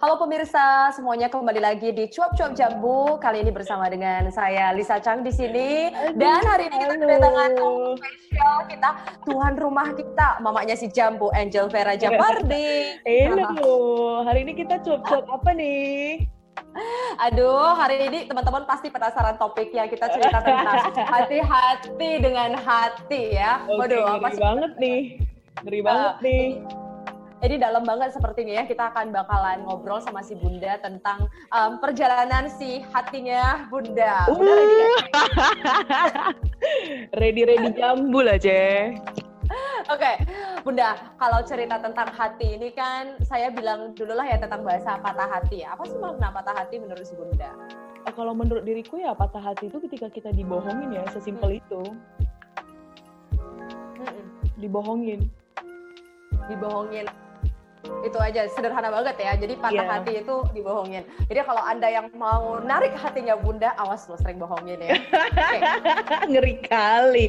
Halo pemirsa, semuanya kembali lagi di Cuap Cuap Jambu. Kali ini bersama dengan saya Lisa Chang di sini. Dan hari ini kita kedatangan tamu spesial kita, tuan rumah kita, mamanya si Jambu, Angel Vera Japardi. Halo, hari ini kita cuap cuap apa nih? Aduh, hari ini teman-teman pasti penasaran topiknya. Kita cerita tentang hati-hati dengan hati ya. Waduh, apa sih? banget nih. Ngeri banget uh, nih. Jadi dalam banget sepertinya ya kita akan bakalan ngobrol sama si Bunda tentang um, perjalanan si hatinya Bunda. Bunda ready ready ready jambu lah, Ce. Oke, okay. Bunda, kalau cerita tentang hati ini kan saya bilang dulu lah ya tentang bahasa patah hati. Apa sih makna patah hati menurut si Bunda? Eh, kalau menurut diriku ya patah hati itu ketika kita dibohongin ya, sesimpel hmm. itu. Hmm. Dibohongin. Dibohongin itu aja sederhana banget ya. Jadi patah yeah. hati itu dibohongin. Jadi kalau anda yang mau narik hatinya bunda awas lo sering bohongin ya. Okay. ngeri kali.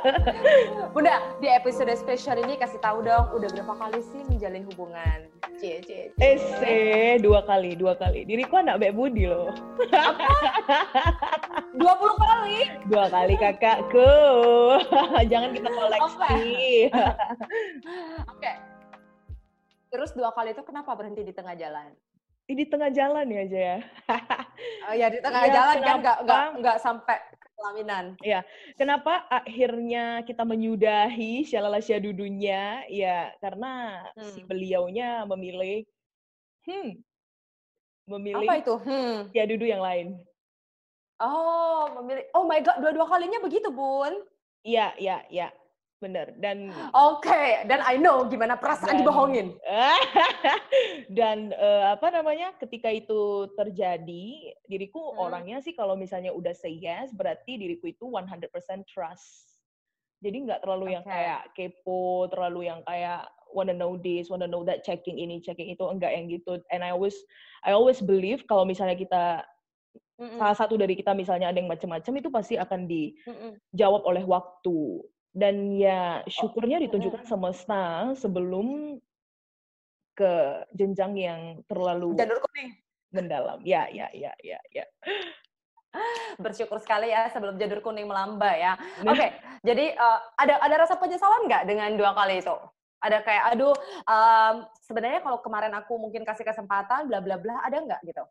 Bunda di episode spesial ini kasih tahu dong udah berapa kali sih menjalin hubungan? Cie cie, cie. eh dua kali dua kali. Diriku anak Mbak Budi loh. Dua puluh kali? Dua kali kakakku. Jangan kita koleksi. Oke. Okay. Terus dua kali itu kenapa berhenti di tengah jalan? Di tengah jalan ya aja ya. oh ya di tengah ya, jalan kan nggak nggak nggak sampai pelaminan. Iya. Kenapa akhirnya kita menyudahi Syalala Syadudunya? Ya karena hmm. si beliaunya memilih hmm memilih apa itu? Hmm. Syadudu yang lain. Oh, memilih. Oh my god, dua-dua kalinya begitu, Bun. Iya, iya, iya. Bener dan oke okay. dan I know gimana perasaan dan, dibohongin dan uh, apa namanya ketika itu terjadi diriku hmm. orangnya sih kalau misalnya udah say yes berarti diriku itu 100% trust jadi nggak terlalu okay. yang kayak kepo terlalu yang kayak wanna know this wanna know that checking ini checking itu enggak yang gitu and I always I always believe kalau misalnya kita Mm -mm. salah satu dari kita misalnya ada yang macam-macam itu pasti akan dijawab oleh waktu dan ya oh, syukurnya ditunjukkan semesta sebelum ke jenjang yang terlalu janur kuning mendalam. Ya, ya, ya, ya, ya. Bersyukur sekali ya sebelum janur kuning melambai ya. Nah. Oke, okay, jadi uh, ada ada rasa penyesalan nggak dengan dua kali itu? Ada kayak, aduh, um, sebenarnya kalau kemarin aku mungkin kasih kesempatan, bla bla bla, ada nggak gitu?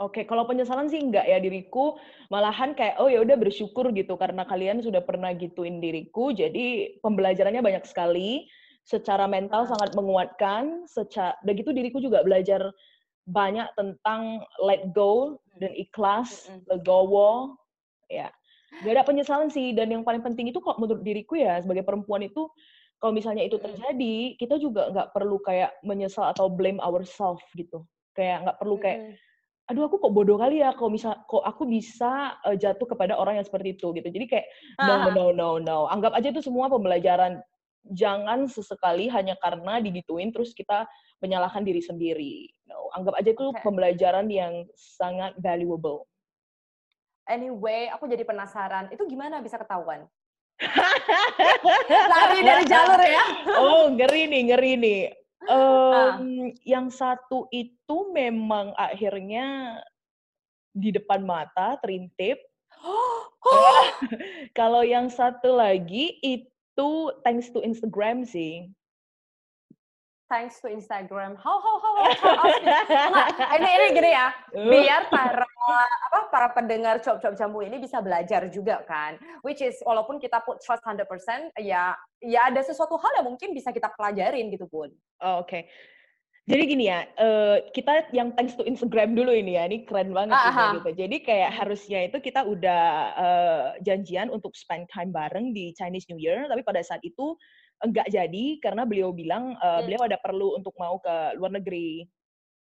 Oke, kalau penyesalan sih enggak ya diriku, malahan kayak oh ya udah bersyukur gitu karena kalian sudah pernah gituin diriku, jadi pembelajarannya banyak sekali. Secara mental sangat menguatkan, secara dan gitu diriku juga belajar banyak tentang let go dan ikhlas, legowo, ya. Gak ada penyesalan sih. Dan yang paling penting itu kok menurut diriku ya sebagai perempuan itu kalau misalnya itu terjadi, kita juga nggak perlu kayak menyesal atau blame ourselves gitu. Kayak nggak perlu kayak aduh aku kok bodoh kali ya kok bisa kok aku bisa uh, jatuh kepada orang yang seperti itu gitu. Jadi kayak no no no no. Anggap aja itu semua pembelajaran. Jangan sesekali hanya karena digituin terus kita menyalahkan diri sendiri. No anggap aja itu okay. pembelajaran yang sangat valuable. Anyway aku jadi penasaran. Itu gimana bisa ketahuan? Lari dari jalur ya. Oh ngeri nih ngeri nih Um, yang satu itu memang akhirnya di depan mata terintip. Kalau yang satu lagi itu thanks to Instagram sih thanks to Instagram. How how how how, how ini ini gini ya, biar para apa para pendengar cop-cop jamu ini bisa belajar juga kan. Which is walaupun kita put trust 100%, ya ya ada sesuatu hal yang mungkin bisa kita pelajarin gitu pun. Oh, Oke. Okay. Jadi gini ya, uh, kita yang thanks to Instagram dulu ini ya, ini keren banget uh, gitu. Jadi kayak harusnya itu kita udah uh, janjian untuk spend time bareng di Chinese New Year, tapi pada saat itu enggak jadi karena beliau bilang uh, hmm. beliau ada perlu untuk mau ke luar negeri.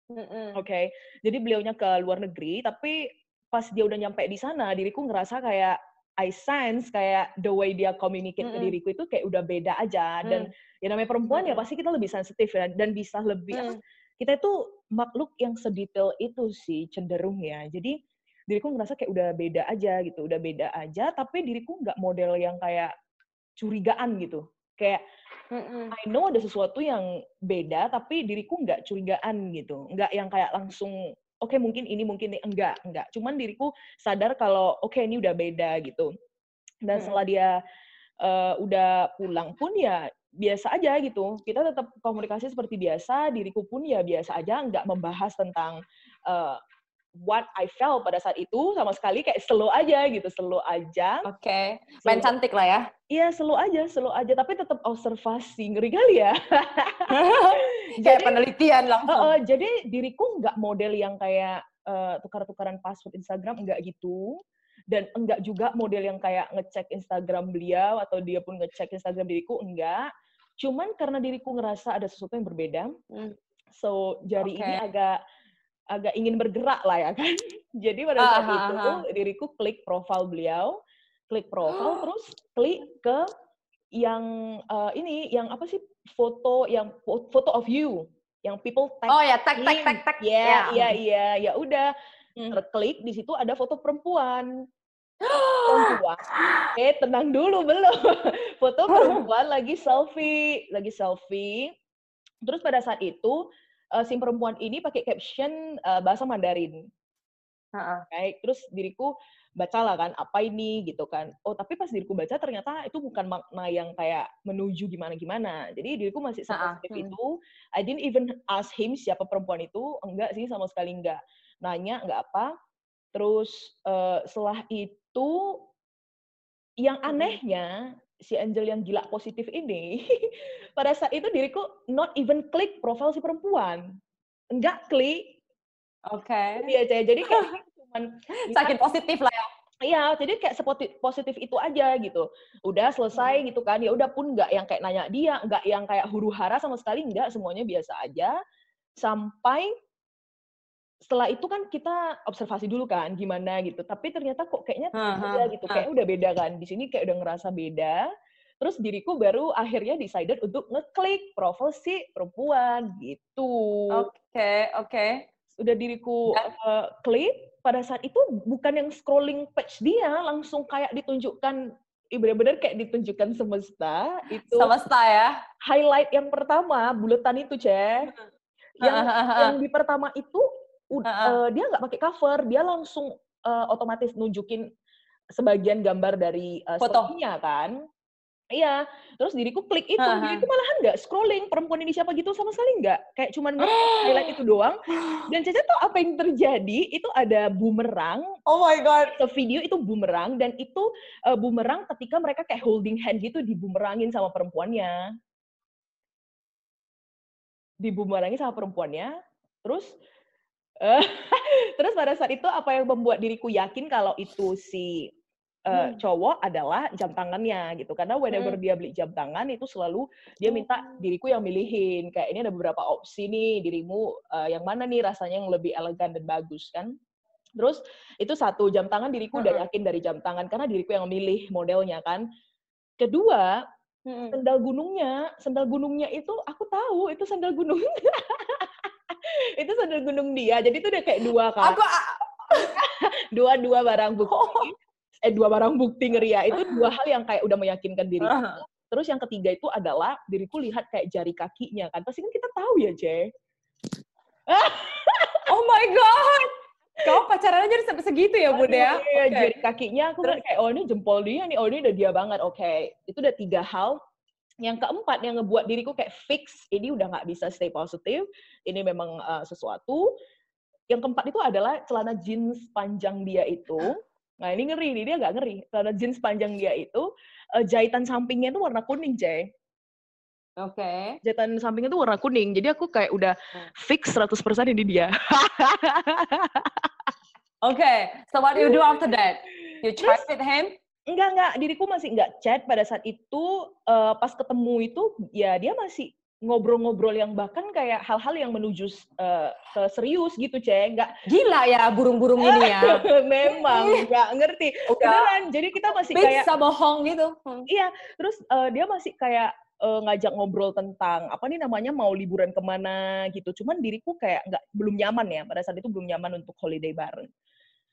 Hmm. Oke, okay? jadi beliaunya ke luar negeri, tapi pas dia udah nyampe di sana, diriku ngerasa kayak I sense kayak the way dia communicate mm -hmm. ke diriku itu kayak udah beda aja dan mm. ya namanya perempuan mm. ya pasti kita lebih sensitif ya dan bisa lebih mm. apa, kita itu makhluk yang sedetail itu sih cenderung ya jadi diriku ngerasa kayak udah beda aja gitu udah beda aja tapi diriku nggak model yang kayak curigaan gitu kayak Mm-mm. I know ada sesuatu yang beda, tapi diriku nggak curigaan gitu, nggak yang kayak langsung oke okay, mungkin ini mungkin ini enggak enggak, cuman diriku sadar kalau oke okay, ini udah beda gitu. Dan setelah dia uh, udah pulang pun ya biasa aja gitu. Kita tetap komunikasi seperti biasa, diriku pun ya biasa aja, nggak membahas tentang uh, what I felt pada saat itu sama sekali kayak slow aja gitu, slow aja. Oke, okay. main cantik lah ya. Iya, slow aja, slow aja, tapi tetap observasi, ngeri kali ya. kayak penelitian langsung. Uh, uh, jadi diriku nggak model yang kayak uh, tukar-tukaran password Instagram, nggak gitu. Dan enggak juga model yang kayak ngecek Instagram beliau atau dia pun ngecek Instagram diriku, enggak. Cuman karena diriku ngerasa ada sesuatu yang berbeda, hmm. so jari okay. ini agak agak ingin bergerak lah ya kan. Jadi pada saat aha, itu aha. diriku klik profil beliau, klik profil terus klik ke yang uh, ini yang apa sih foto yang foto of you yang people tag Oh ya tag tag tag tag. Ya ya iya ya udah hmm. terklik di situ ada foto perempuan. perempuan. Eh tenang dulu belum. foto perempuan lagi selfie, lagi selfie. Terus pada saat itu uh, si perempuan ini pakai caption uh, bahasa Mandarin. Uh-uh. Baik, terus diriku bacalah kan apa ini gitu kan. Oh, tapi pas diriku baca ternyata itu bukan makna yang kayak menuju gimana-gimana. Jadi diriku masih sensitif uh-uh. itu. I didn't even ask him siapa perempuan itu. Enggak sih sama sekali enggak. Nanya enggak apa. Terus uh, setelah itu yang anehnya si Angel yang gila positif ini, pada saat itu diriku not even klik profil si perempuan. Enggak klik. Oke. Okay. Iya, jadi kayak cuman sakit positif lah ya. Iya, jadi kayak positif itu aja gitu. Udah selesai hmm. gitu kan. Ya udah pun nggak yang kayak nanya dia, nggak yang kayak huru hara sama sekali, nggak semuanya biasa aja. Sampai setelah itu kan kita observasi dulu kan gimana gitu. Tapi ternyata kok kayaknya beda gitu. kayak udah beda kan. Di sini kayak udah ngerasa beda. Terus diriku baru akhirnya decided untuk ngeklik profil si perempuan gitu. Oke okay, oke. Okay. udah diriku uh, klik pada saat itu bukan yang scrolling page dia langsung kayak ditunjukkan benar-benar kayak ditunjukkan semesta itu. Semesta ya? Highlight yang pertama buletan itu cek. Yang yang di pertama itu uh, uh, dia nggak pakai cover, dia langsung uh, otomatis nunjukin sebagian gambar dari uh, fotonya kan. Iya, terus diriku klik itu, uh-huh. diriku malahan nggak scrolling perempuan ini siapa gitu sama sekali nggak, kayak cuman highlight itu doang. Dan Caca tuh apa yang terjadi? Itu ada bumerang. Oh my god. Ke video itu bumerang dan itu uh, bumerang ketika mereka kayak holding hand gitu dibumerangin sama perempuannya. Dibumerangin sama perempuannya. Terus Terus pada saat itu apa yang membuat diriku yakin kalau itu si uh, hmm. cowok adalah jam tangannya gitu karena whenever hmm. dia beli jam tangan itu selalu dia minta oh. diriku yang milihin kayak ini ada beberapa opsi nih dirimu uh, yang mana nih rasanya yang lebih elegan dan bagus kan terus itu satu jam tangan diriku udah yakin dari jam tangan karena diriku yang milih modelnya kan kedua hmm. sendal gunungnya sendal gunungnya itu aku tahu itu sendal gunung itu sandal gunung dia. Jadi itu udah kayak dua kan. Aku dua-dua barang bukti. Oh. Eh dua barang bukti ngeri ya. Itu dua hal yang kayak udah meyakinkan diri. Uh. Terus yang ketiga itu adalah diriku lihat kayak jari kakinya kan. Pasti kan kita tahu ya, Jay. oh my god. Kau pacaran aja sampai segitu ya, Bunda ya? Iya, okay. jari kakinya aku Terus, kayak, oh ini jempol dia nih, oh ini udah dia banget. Oke, okay. itu udah tiga hal yang keempat yang ngebuat diriku kayak fix ini udah nggak bisa stay positif ini memang uh, sesuatu yang keempat itu adalah celana jeans panjang dia itu nah ini ngeri ini dia nggak ngeri celana jeans panjang dia itu uh, jahitan sampingnya itu warna kuning Jay Oke. Okay. Jahitan sampingnya itu warna kuning. Jadi aku kayak udah fix 100% ini dia. Oke. okay. So what do you do after that? You chat with him? Enggak, enggak. Diriku masih enggak chat pada saat itu. Uh, pas ketemu itu, ya dia masih ngobrol-ngobrol yang bahkan kayak hal-hal yang menuju uh, ke serius gitu, Ceng. Enggak. Gila ya burung-burung ini ya. Memang, enggak ngerti. Beneran. Jadi kita masih Bisa kayak... Bisa bohong gitu. Hmm. Iya. Terus uh, dia masih kayak uh, ngajak ngobrol tentang apa nih namanya mau liburan ke mana gitu. Cuman diriku kayak nggak belum nyaman ya pada saat itu belum nyaman untuk holiday bareng.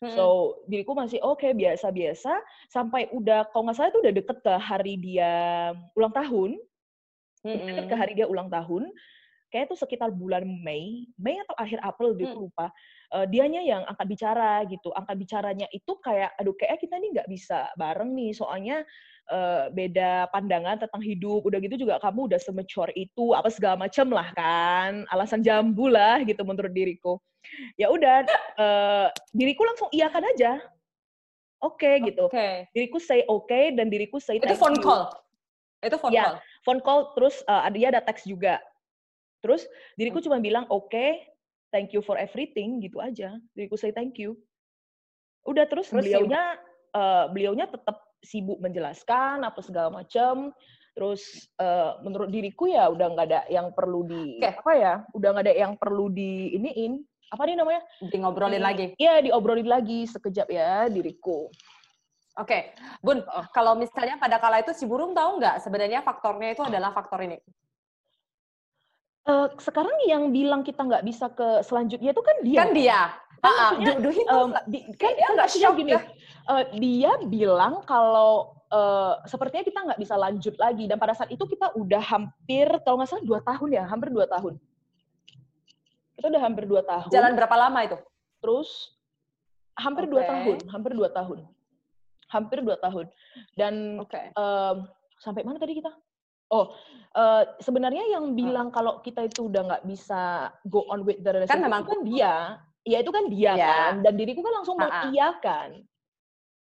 So diriku masih oke okay, biasa-biasa sampai udah kalau nggak salah itu udah deket ke hari dia ulang tahun. mm-hmm. ke hari dia ulang tahun kayak itu sekitar bulan Mei, Mei atau akhir April gitu hmm. lupa. Uh, dianya yang angkat bicara gitu. Angkat bicaranya itu kayak aduh kayak kita nih nggak bisa bareng nih soalnya uh, beda pandangan tentang hidup. Udah gitu juga kamu udah semacur itu apa segala macam lah kan. Alasan jambu lah gitu menurut diriku. Ya udah uh, diriku langsung iakan aja. Oke okay, gitu. Okay. Diriku say oke okay, dan diriku say Itu phone you. call. Itu phone ya, call. phone call terus uh, dia ada teks juga Terus diriku cuma bilang oke, okay, thank you for everything gitu aja. Diriku say thank you. Udah terus, terus beliaunya uh, beliaunya tetap sibuk menjelaskan apa segala macam. Terus uh, menurut diriku ya udah nggak ada yang perlu di okay. apa ya? Udah nggak ada yang perlu di iniin. Apa nih namanya? Di ngobrolin di, lagi. Iya, diobrolin lagi sekejap ya diriku. Oke, okay. Bun, oh. kalau misalnya pada kala itu si burung tahu nggak sebenarnya faktornya itu adalah faktor ini? Uh, sekarang yang bilang kita nggak bisa ke selanjutnya itu kan dia. Kan dia. Kan uh, maksudnya, du, um, di, kan dia nggak shock gini. Uh, dia bilang kalau uh, sepertinya kita nggak bisa lanjut lagi dan pada saat itu kita udah hampir kalau nggak salah dua tahun ya, hampir dua tahun. Kita udah hampir dua tahun. Jalan berapa lama itu? Terus hampir dua okay. tahun, hampir dua tahun, hampir dua tahun. Dan okay. um, sampai mana tadi kita? Oh, uh, sebenarnya yang bilang kalau kita itu udah nggak bisa go on with the relationship kan memang kan dia, ya itu kan dia yeah. kan, dan diriku kan langsung mengiyakan.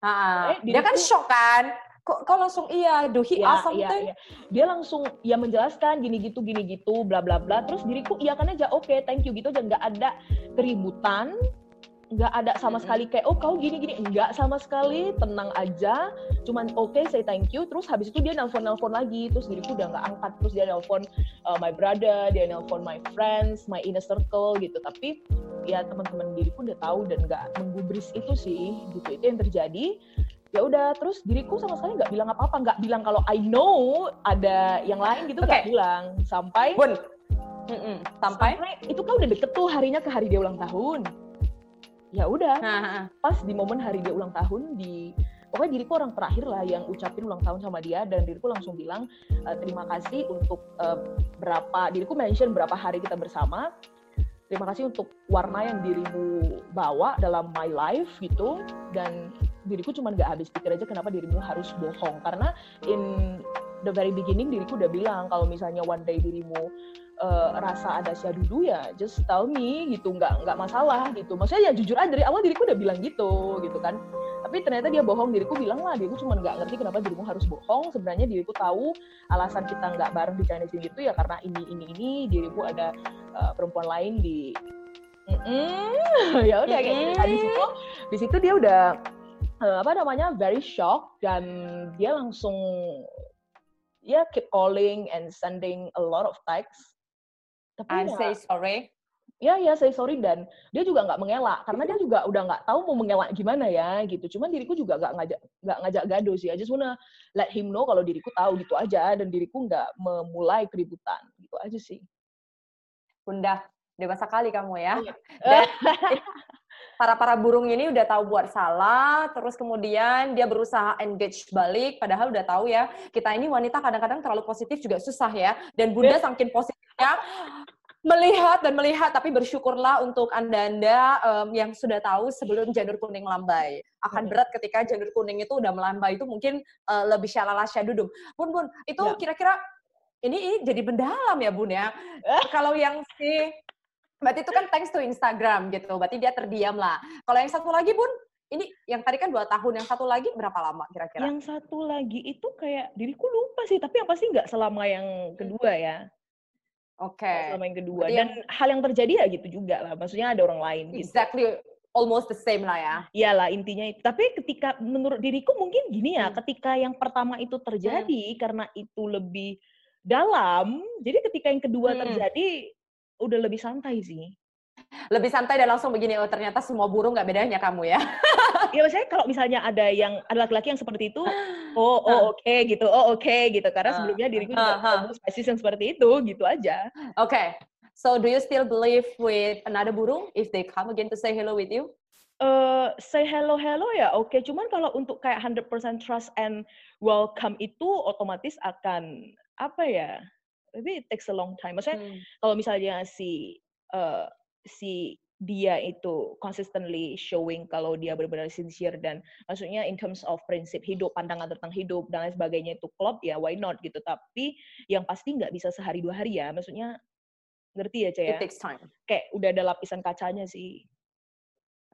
Eh, dia kan shock kan, kok kok langsung iya, do he ya, something? Ya, ya. Dia langsung ya menjelaskan gini gitu gini gitu, bla bla bla. Terus diriku iya kan aja, oke, okay, thank you gitu, dan nggak ada keributan, nggak ada sama sekali kayak oh kau gini gini. Nggak sama sekali tenang aja. Cuman oke okay, say thank you. Terus habis itu dia nelpon nelpon lagi. Terus diriku udah nggak angkat. Terus dia nelpon uh, my brother dia nelpon my friends my inner circle gitu. Tapi ya teman-teman diriku udah tahu dan nggak menggubris itu sih gitu itu yang terjadi ya udah terus diriku sama sekali nggak bilang apa-apa nggak bilang kalau I know ada yang lain gitu nggak okay. bilang sampai Bun. Mm -mm. Sampai? sampai itu kan udah deket tuh harinya ke hari dia ulang tahun ya udah pas di momen hari dia ulang tahun di pokoknya diriku orang terakhir lah yang ucapin ulang tahun sama dia dan diriku langsung bilang e, terima kasih untuk uh, berapa diriku mention berapa hari kita bersama terima kasih untuk warna yang dirimu bawa dalam my life gitu. Dan diriku cuma nggak habis pikir aja kenapa dirimu harus bohong. Karena in the very beginning diriku udah bilang kalau misalnya one day dirimu uh, rasa ada syadudu ya just tell me gitu nggak nggak masalah gitu. Maksudnya ya jujur aja dari awal diriku udah bilang gitu gitu kan. Tapi ternyata dia bohong diriku bilang lah diriku cuma nggak ngerti kenapa dirimu harus bohong. Sebenarnya diriku tahu alasan kita nggak bareng di Chinese New itu ya karena ini ini ini diriku ada uh, perempuan lain di ya udah kayak gitu. Di situ di situ dia udah uh, apa namanya very shock dan dia langsung yeah, keep calling and sending a lot of texts tapi I ya, say sorry. Ya, ya say sorry dan dia juga nggak mengelak karena dia juga udah nggak tahu mau mengelak gimana ya gitu. Cuman diriku juga nggak ngajak nggak ngajak gaduh sih. I just wanna let him know kalau diriku tahu gitu aja dan diriku nggak memulai keributan gitu aja sih. Bunda, dewasa kali kamu ya. Iya. Dan para para burung ini udah tahu buat salah, terus kemudian dia berusaha engage balik, padahal udah tahu ya kita ini wanita kadang-kadang terlalu positif juga susah ya. Dan bunda yeah. saking positifnya melihat dan melihat, tapi bersyukurlah untuk anda-anda um, yang sudah tahu sebelum janur kuning melambai. Akan berat ketika janur kuning itu udah melambai itu mungkin uh, lebih syalala syadudum. Bun bun, itu ya. kira-kira ini, ini jadi mendalam ya bun ya. Kalau yang si Berarti itu kan thanks to Instagram gitu. Berarti dia terdiam lah. Kalau yang satu lagi pun ini yang tadi kan dua tahun, yang satu lagi berapa lama kira-kira? Yang satu lagi itu kayak diriku lupa sih, tapi yang pasti nggak selama yang kedua ya. Oke. Okay. Selama yang kedua. Dan yang... hal yang terjadi ya gitu juga lah. Maksudnya ada orang lain. Gitu. Exactly. Almost the same lah ya. Iyalah intinya itu. Tapi ketika menurut diriku mungkin gini ya, hmm. ketika yang pertama itu terjadi hmm. karena itu lebih dalam, jadi ketika yang kedua hmm. terjadi udah lebih santai sih. Lebih santai dan langsung begini, oh ternyata semua burung nggak bedanya kamu ya. Iya, maksudnya kalau misalnya ada yang ada laki-laki yang seperti itu, oh oh oke okay, gitu, oh oke okay, gitu. Karena sebelumnya diriku juga uh, spesies yang seperti itu, gitu aja. Oke, okay. so do you still believe with another burung if they come again to say hello with you? Uh, say hello hello ya oke okay. cuman kalau untuk kayak 100% trust and welcome itu otomatis akan apa ya maybe it takes a long time. Maksudnya Hmm. kalau misalnya si uh, si dia itu consistently showing kalau dia benar-benar sincere dan maksudnya in terms of prinsip hidup, pandangan tentang hidup dan lain sebagainya itu klop ya why not gitu. Tapi yang pasti nggak bisa sehari dua hari ya. Maksudnya ngerti ya Caya? It takes time. Kayak udah ada lapisan kacanya sih.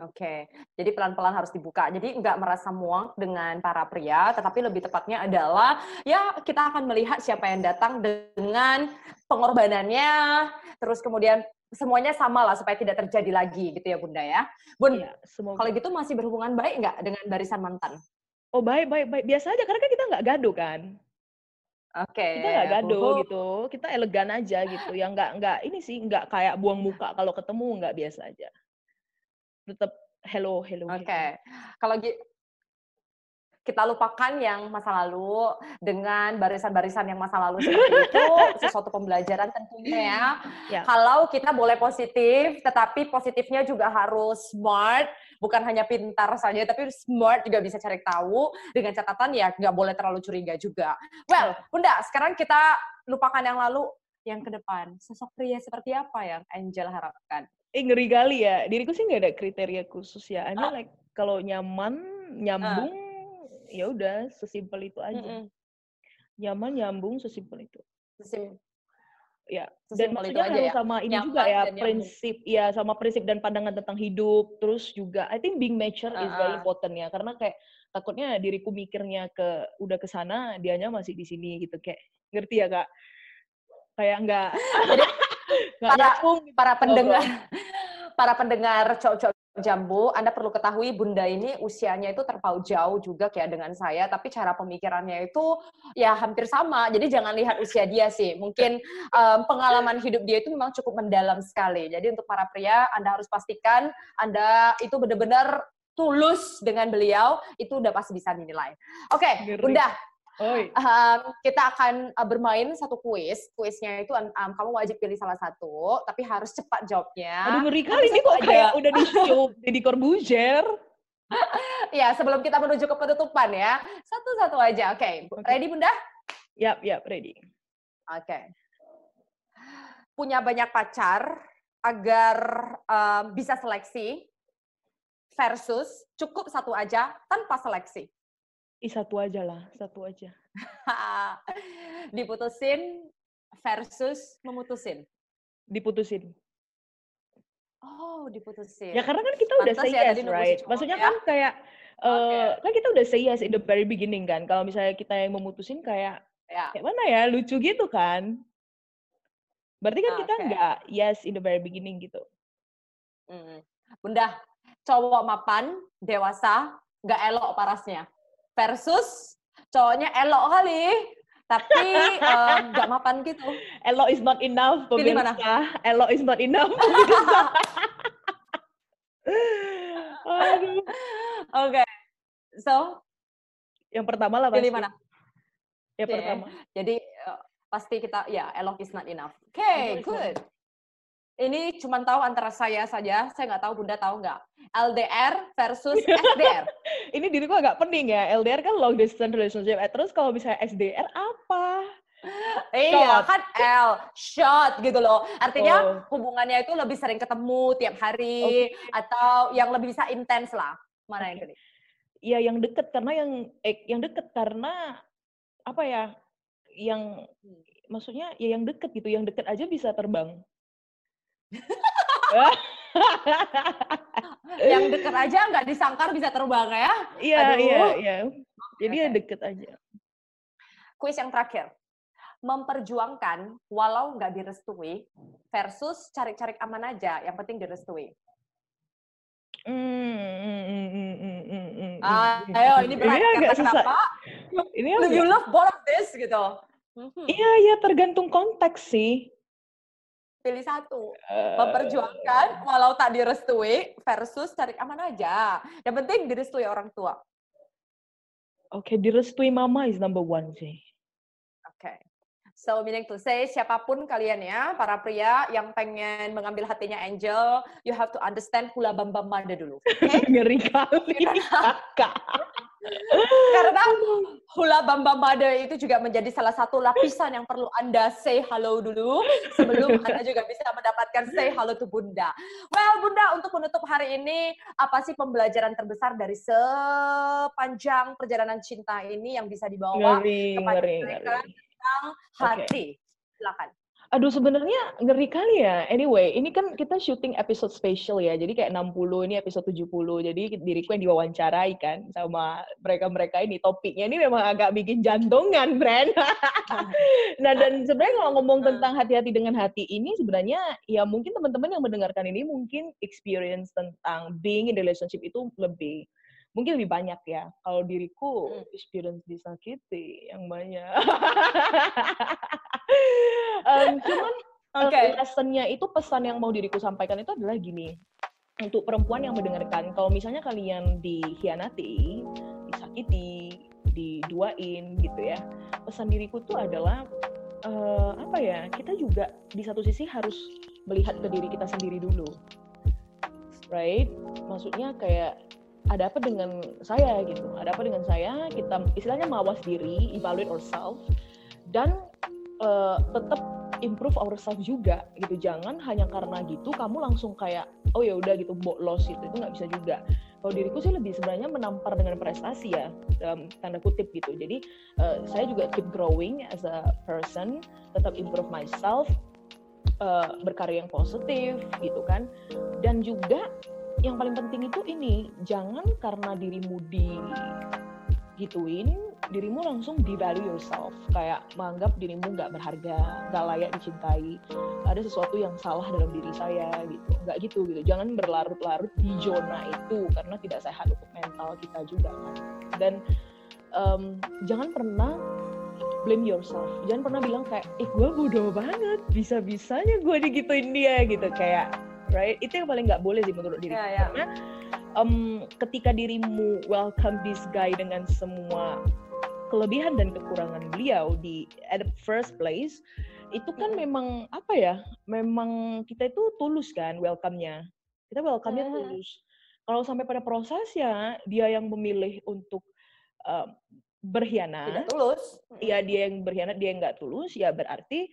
Oke, jadi pelan-pelan harus dibuka. Jadi nggak merasa muak dengan para pria, tetapi lebih tepatnya adalah ya kita akan melihat siapa yang datang dengan pengorbanannya, terus kemudian semuanya sama lah supaya tidak terjadi lagi gitu ya Bunda ya. Bun, Iya, semoga. kalau gitu masih berhubungan baik nggak dengan barisan mantan? Oh baik baik baik biasa aja karena kan kita nggak gaduh kan. Oke. Kita nggak gaduh uhuh. gitu. Kita elegan aja gitu. Yang nggak nggak ini sih nggak kayak buang muka kalau ketemu nggak biasa aja. Tetap hello hello. Oke, hello. kalau kita lupakan yang masa lalu dengan barisan-barisan yang masa lalu seperti itu, sesuatu pembelajaran tentunya ya. Ya. Kalau kita boleh positif, tetapi positifnya juga harus smart, bukan hanya pintar saja, tapi smart juga bisa cari tahu dengan catatan ya nggak boleh terlalu curiga juga. Well, Bunda, sekarang kita lupakan yang lalu, yang ke depan. Sosok pria seperti apa yang Angel harapkan? Eh ngeri kali ya. Diriku sih nggak ada kriteria khusus ya. I mean like kalau nyaman nyambung ya udah sesimpel itu aja. Mm-mm. Nyaman nyambung sesimpel itu. Sesim- Ya. Dan Sesimpel maksudnya harus ya. sama ini Nyaman juga ya prinsip ya sama prinsip dan pandangan tentang hidup. Terus juga I think being mature is very important ya karena kayak takutnya diriku mikirnya ke udah ke sana dianya masih di sini gitu kayak ngerti ya kak kayak nggak nggak para- nyambung gitu para pendengar para pendengar cowok-cowok jambu, Anda perlu ketahui Bunda ini usianya itu terpaut jauh juga kayak dengan saya, tapi cara pemikirannya itu ya hampir sama. Jadi jangan lihat usia dia sih. Mungkin em, pengalaman hidup dia itu memang cukup mendalam sekali. Jadi untuk para pria, Anda harus pastikan Anda itu benar-benar tulus dengan beliau, itu udah pasti bisa dinilai. Oke, Ngeri. Bunda, Oi. Um, kita akan uh, bermain satu kuis. Kuisnya itu um, kamu wajib pilih salah satu, tapi harus cepat jawabnya. Aduh ngeri kali ini kok kayak udah di show Deddy Corbuzier. Ya, sebelum kita menuju ke penutupan ya. Satu-satu aja. Oke, Oke. ready Bunda? Yap, yap, ready. Oke. Punya banyak pacar agar um, bisa seleksi versus cukup satu aja tanpa seleksi. Ih, satu aja lah, satu aja. Diputusin versus memutusin. Diputusin. Oh, diputusin. Ya karena kan kita udah Pantas say ya yes, right? cowok Maksudnya ya. kan kayak, eh, Oke. kan kita udah say yes in the very beginning kan. Kalau misalnya kita yang memutusin kayak, Ya. kayak mana ya, lucu gitu kan. Berarti kan kita nggak yes in the very beginning gitu. Bunda, cowok mapan, dewasa, nggak elok parasnya. Versus cowoknya elok kali, tapi em, nggak mapan gitu. Elo is not enough, Pilih mana? pemirsa. Elo is not enough, pemirsa. Aduh. Oke. So, Yang pertama lah pasti. pilih mana? Yang Oke. pertama. Jadi eh, pasti kita ya elok is not enough. Oke, Elok not good. Ini cuma tahu antara saya saja, saya nggak tahu Bunda tahu nggak. LDR versus SDR. Ini diriku agak pening ya. LDR kan long distance relationship. Eh, Terus kalau misalnya SDR apa? iya, Shot. kan L, shot gitu loh. Artinya Oh. hubungannya itu lebih sering ketemu tiap hari atau yang lebih bisa intens lah. Mana yang pilih? Ya yang deket karena yang eh, yang deket karena apa ya? Yang maksudnya ya yang deket gitu. Yang deket aja bisa terbang. Yang deket aja nggak disangkar bisa terbang ya. Iya, Aduh. iya, iya. Jadi ya Oke. deket aja. Kuis yang terakhir. Memperjuangkan walau nggak direstui versus cari-cari aman aja, yang penting direstui. Mm, mm, mm, Ah, ayo ini berat agak karena susah. kenapa? Ini Do you agak, love both of this gitu. Mhm. iya, iya tergantung konteks sih. Pilih satu. Eh, Memperjuangkan walau tak direstui versus cari aman aja. Yang penting direstui orang tua. Oke, direstui mama is number one sih. So meaning to say, siapa pun kalian ya, para pria yang pengen mengambil hatinya Angel, you have to understand hula bam bam mada dulu. Oke? Ngeri kali kakak. Karena hula bambambade itu juga menjadi salah satu lapisan yang perlu Anda say hello dulu sebelum Anda juga bisa mendapatkan say hello to Bunda. Well, Bunda, untuk menutup hari ini, apa sih pembelajaran terbesar dari sepanjang perjalanan cinta ini yang bisa dibawa ngeri, kepada ngeri, mereka ngeri. Tentang hati? Silakan. Aduh sebenarnya ngeri kali ya. Anyway, ini kan kita syuting episode special ya. Jadi kayak 60 ini episode 70. Jadi diriku yang diwawancarai kan sama mereka-mereka ini. Topiknya ini memang agak bikin jantungan, Bren. nah dan sebenarnya kalau ngomong tentang hati-hati dengan hati ini sebenarnya ya mungkin teman-teman yang mendengarkan ini mungkin experience tentang being in relationship itu lebih mungkin lebih banyak ya. Kalau diriku experience disakiti yang banyak. um, cuman okay. lessonnya itu pesan yang mau diriku sampaikan itu adalah gini untuk perempuan yang mendengarkan kalau misalnya kalian dikhianati disakiti diduain gitu ya pesan diriku tuh adalah uh, apa ya kita juga di satu sisi harus melihat ke diri kita sendiri dulu right maksudnya kayak ada apa dengan saya gitu. Ada apa dengan saya kita istilahnya mawas diri evaluate ourselves dan uh, tetap improve ourselves juga gitu. Jangan hanya karena gitu kamu langsung kayak oh ya udah gitu los gitu. Itu nggak bisa juga. Kalau diriku sih lebih sebenarnya menampar dengan prestasi ya dalam tanda kutip gitu. Jadi uh, saya juga keep growing as a person tetap improve myself uh, berkarya yang positif gitu kan. Dan juga yang paling penting itu ini jangan karena dirimu di gituin dirimu langsung devalue yourself. Kayak menganggap dirimu nggak berharga nggak layak dicintai. Ada sesuatu yang salah dalam diri saya gitu. Nggak gitu gitu. Jangan berlarut-larut di zona itu karena tidak sehat untuk mental kita juga kan. Dan um, jangan pernah blame yourself. Jangan pernah bilang kayak eh gue bodoh banget. Bisa bisanya gue digituin dia gitu. Kayak right? Itu yang paling nggak boleh sih menurut diri yeah, yeah. karena um, ketika dirimu welcome this guy dengan semua kelebihan dan kekurangan beliau di at the first place itu kan memang apa ya memang kita itu tulus kan welcome-nya. Kita welcome-nya Hmm. tulus. Kalau sampai pada prosesnya dia yang memilih untuk um, berkhianat. Tidak tulus. ya dia yang berkhianat dia yang nggak tulus ya berarti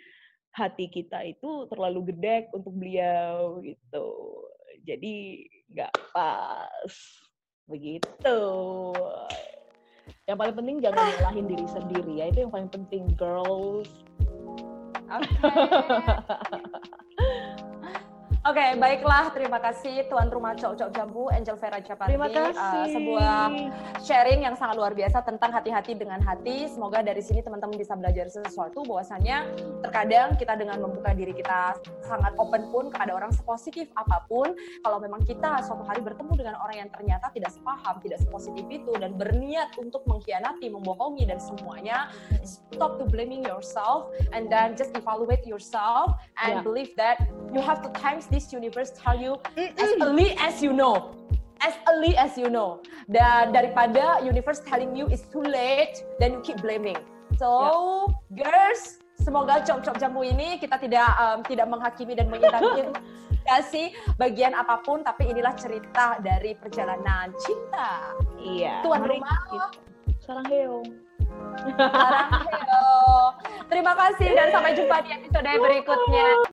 hati kita itu terlalu gede untuk beliau gitu. Jadi nggak pas begitu. Yang paling penting jangan nyalahin diri sendiri ya itu yang paling penting girls Oke. Oke, baiklah. Terima kasih tuan rumah Cok Cok Jambu, Angel Vera Japati. terima kasih Uh, sebuah sharing yang sangat luar biasa tentang hati-hati dengan hati. Semoga dari sini teman-teman bisa belajar sesuatu bahwasannya terkadang kita dengan membuka diri kita sangat open pun kepada orang sepositif apa pun, kalau memang kita suatu hari bertemu dengan orang yang ternyata tidak sepaham, tidak sepositif itu dan berniat untuk mengkhianati, membohongi dan semuanya, stop to blaming yourself and then just evaluate yourself and Yeah. believe that you have to thanks this universe tell you as early as you know. As early as you know. Dan daripada universe telling you it's too late then you keep blaming. So girls semoga cok-cok jambu ini kita tidak um, tidak menghakimi dan kasih bagian apa pun tapi inilah cerita dari perjalanan cinta. Iya tuan mari rumah. sarang heo. Sarang Heo. terima kasih dan sampai jumpa di episode berikutnya